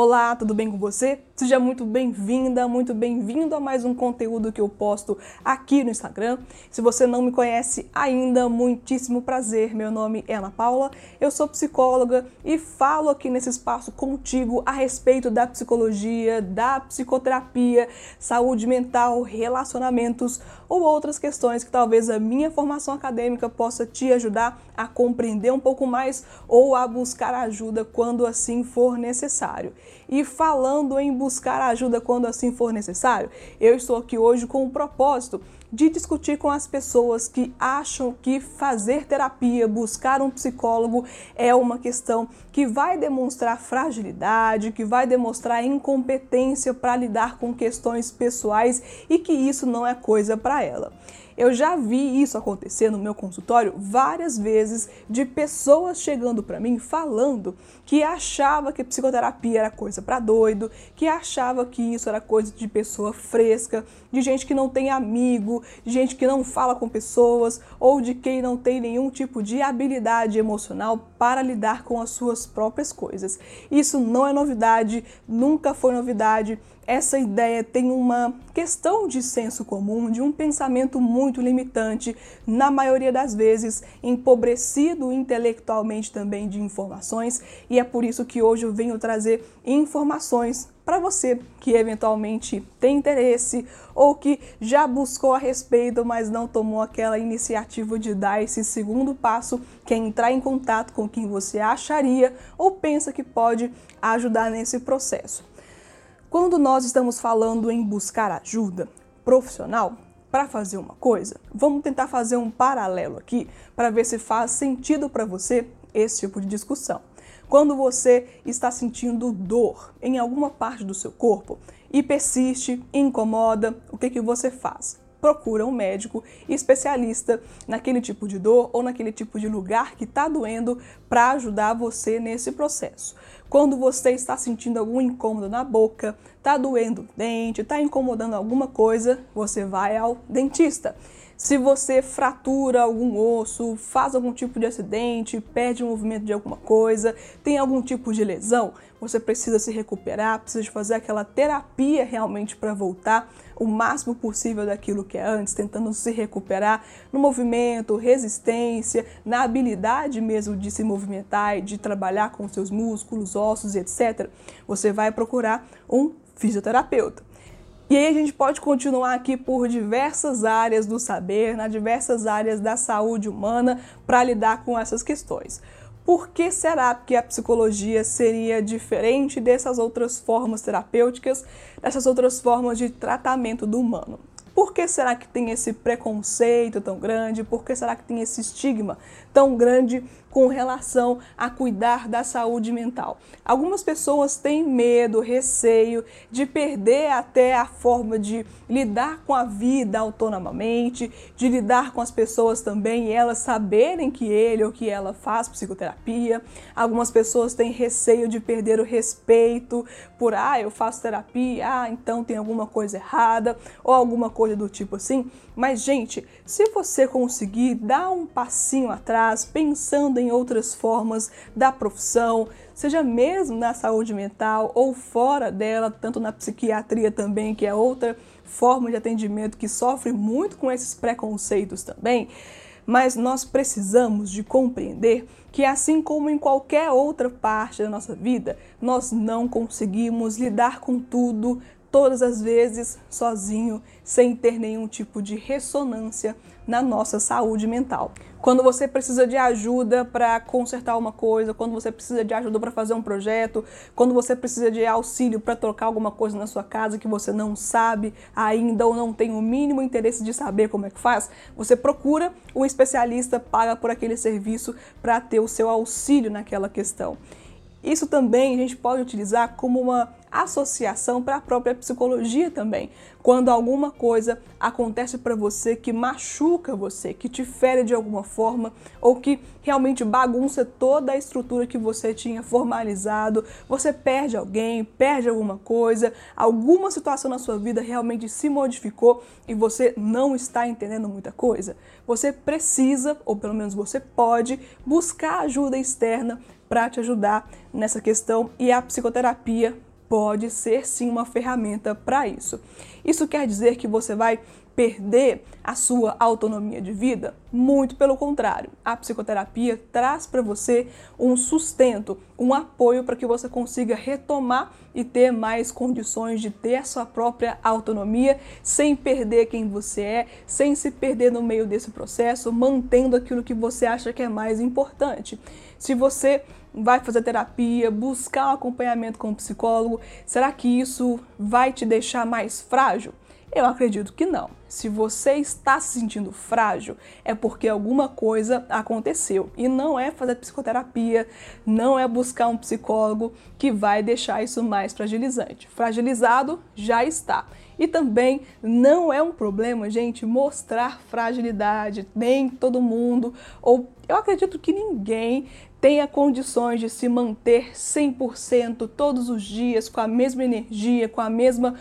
Olá, tudo bem com você? Seja muito bem-vinda, muito bem-vindo a mais um conteúdo que eu posto aqui no Instagram. Se você não me conhece ainda, muitíssimo prazer. Meu nome é Ana Paula, eu sou psicóloga e falo aqui nesse espaço contigo a respeito da psicologia, da psicoterapia, saúde mental, relacionamentos ou outras questões que talvez a minha formação acadêmica possa te ajudar a compreender um pouco mais ou a buscar ajuda quando assim for necessário. E falando em buscar ajuda quando assim for necessário, eu estou aqui hoje com o propósito de discutir com as pessoas que acham que fazer terapia, buscar um psicólogo é uma questão que vai demonstrar fragilidade, que vai demonstrar incompetência para lidar com questões pessoais e que isso não é coisa para ela. Eu já vi isso acontecer no meu consultório várias vezes de pessoas chegando para mim falando que achava que psicoterapia era coisa para doido, que achava que isso era coisa de pessoa fresca, de gente que não tem amigo, de gente que não fala com pessoas ou de quem não tem nenhum tipo de habilidade emocional para lidar com as suas próprias coisas. Isso não é novidade, nunca foi novidade essa ideia tem uma questão de senso comum, de um pensamento muito limitante, na maioria das vezes empobrecido intelectualmente também de informações, e é por isso que hoje eu venho trazer informações para você que eventualmente tem interesse ou que já buscou a respeito, mas não tomou aquela iniciativa de dar esse segundo passo, que é entrar em contato com quem você acharia ou pensa que pode ajudar nesse processo. Quando nós estamos falando em buscar ajuda profissional para fazer uma coisa, vamos tentar fazer um paralelo aqui para ver se faz sentido para você esse tipo de discussão. Quando você está sentindo dor em alguma parte do seu corpo e persiste, incomoda, o que, que você faz? procura um médico especialista naquele tipo de dor ou naquele tipo de lugar que está doendo para ajudar você nesse processo. Quando você está sentindo algum incômodo na boca, está doendo o dente, está incomodando alguma coisa, você vai ao dentista. Se você fratura algum osso, faz algum tipo de acidente, perde o movimento de alguma coisa, tem algum tipo de lesão, você precisa se recuperar, precisa de fazer aquela terapia realmente para voltar o máximo possível daquilo que é antes, tentando se recuperar no movimento, resistência, na habilidade mesmo de se movimentar e de trabalhar com seus músculos, ossos, etc. Você vai procurar um fisioterapeuta. E aí a gente pode continuar aqui por diversas áreas do saber, nas diversas áreas da saúde humana para lidar com essas questões. Por que será que a psicologia seria diferente dessas outras formas terapêuticas, dessas outras formas de tratamento do humano? Por que será que tem esse preconceito tão grande? Por que será que tem esse estigma tão grande com relação a cuidar da saúde mental? Algumas pessoas têm medo, receio de perder até a forma de lidar com a vida autonomamente, de lidar com as pessoas também e elas saberem que ele ou que ela faz psicoterapia. Algumas pessoas têm receio de perder o respeito por, ah, eu faço terapia, ah, então tem alguma coisa errada ou alguma coisa do tipo assim. Mas, gente, se você conseguir dar um passinho atrás, pensando em outras formas da profissão, seja mesmo na saúde mental ou fora dela, tanto na psiquiatria também, que é outra forma de atendimento que sofre muito com esses preconceitos também, mas nós precisamos de compreender que assim como em qualquer outra parte da nossa vida, nós não conseguimos lidar com tudo todas as vezes sozinho, sem ter nenhum tipo de ressonância na nossa saúde mental. Quando você precisa de ajuda para consertar uma coisa, quando você precisa de ajuda para fazer um projeto, quando você precisa de auxílio para trocar alguma coisa na sua casa que você não sabe ainda ou não tem o mínimo interesse de saber como é que faz, você procura um especialista, paga por aquele serviço para ter o seu auxílio naquela questão. Isso também a gente pode utilizar como uma associação para a própria psicologia também. Quando alguma coisa acontece para você que machuca você, que te fere de alguma forma ou que realmente bagunça toda a estrutura que você tinha formalizado, você perde alguém, perde alguma coisa, alguma situação na sua vida realmente se modificou e você não está entendendo muita coisa, você precisa, ou pelo menos você pode, buscar ajuda externa para te ajudar nessa questão e a psicoterapia pode ser sim uma ferramenta para isso. Isso quer dizer que você vai perder a sua autonomia de vida? Muito pelo contrário. A psicoterapia traz para você um sustento, um apoio para que você consiga retomar e ter mais condições de ter a sua própria autonomia sem perder quem você é, sem se perder no meio desse processo, mantendo aquilo que você acha que é mais importante. Se você vai fazer terapia, buscar um acompanhamento com um psicólogo, será que isso vai te deixar mais frágil? Eu acredito que não. Se você está se sentindo frágil, é porque alguma coisa aconteceu. E não é fazer psicoterapia, não é buscar um psicólogo que vai deixar isso mais fragilizante. Fragilizado já está. E também não é um problema, gente, mostrar fragilidade. Nem todo mundo, ou eu acredito que ninguém tenha condições de se manter 100% todos os dias com a mesma energia, com a mesma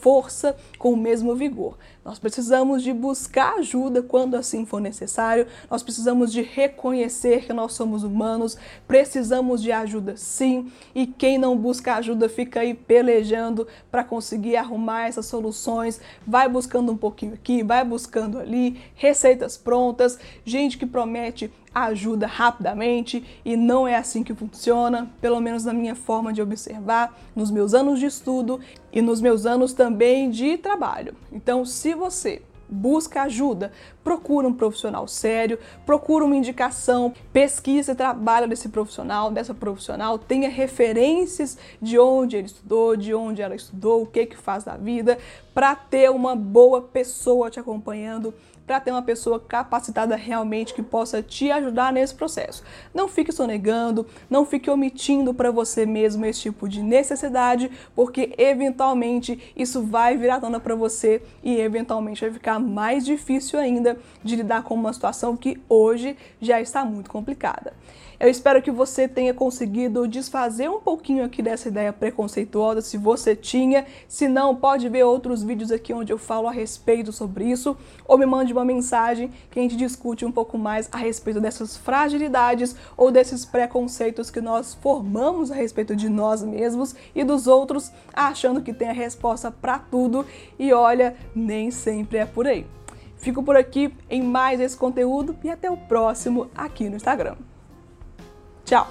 força, com o mesmo vigor. Nós precisamos de buscar ajuda quando assim for necessário. Nós precisamos de reconhecer que nós somos humanos, precisamos de ajuda sim, e quem não busca ajuda fica aí pelejando para conseguir arrumar essas soluções, vai buscando um pouquinho aqui, vai buscando ali, receitas prontas, gente que promete ajuda rapidamente e não é assim que funciona, pelo menos na minha forma de observar, nos meus anos de estudo e nos meus anos também de trabalho. Então, se você busca ajuda, procura um profissional sério, procura uma indicação, pesquisa e trabalha desse profissional, dessa profissional, tenha referências de onde ele estudou, de onde ela estudou, o que que faz da vida, para ter uma boa pessoa te acompanhando para ter uma pessoa capacitada realmente que possa te ajudar nesse processo. Não fique sonegando, não fique omitindo para você mesmo esse tipo de necessidade, porque eventualmente isso vai virar tona para você e eventualmente vai ficar mais difícil ainda de lidar com uma situação que hoje já está muito complicada. Eu espero que você tenha conseguido desfazer um pouquinho aqui dessa ideia preconceituosa, se você tinha. Se não, pode ver outros vídeos aqui onde eu falo a respeito sobre isso, ou me mande uma mensagem que a gente discute um pouco mais a respeito dessas fragilidades ou desses preconceitos que nós formamos a respeito de nós mesmos e dos outros, achando que tem a resposta para tudo e olha, nem sempre é por aí. Fico por aqui em mais esse conteúdo e até o próximo aqui no Instagram. 叫。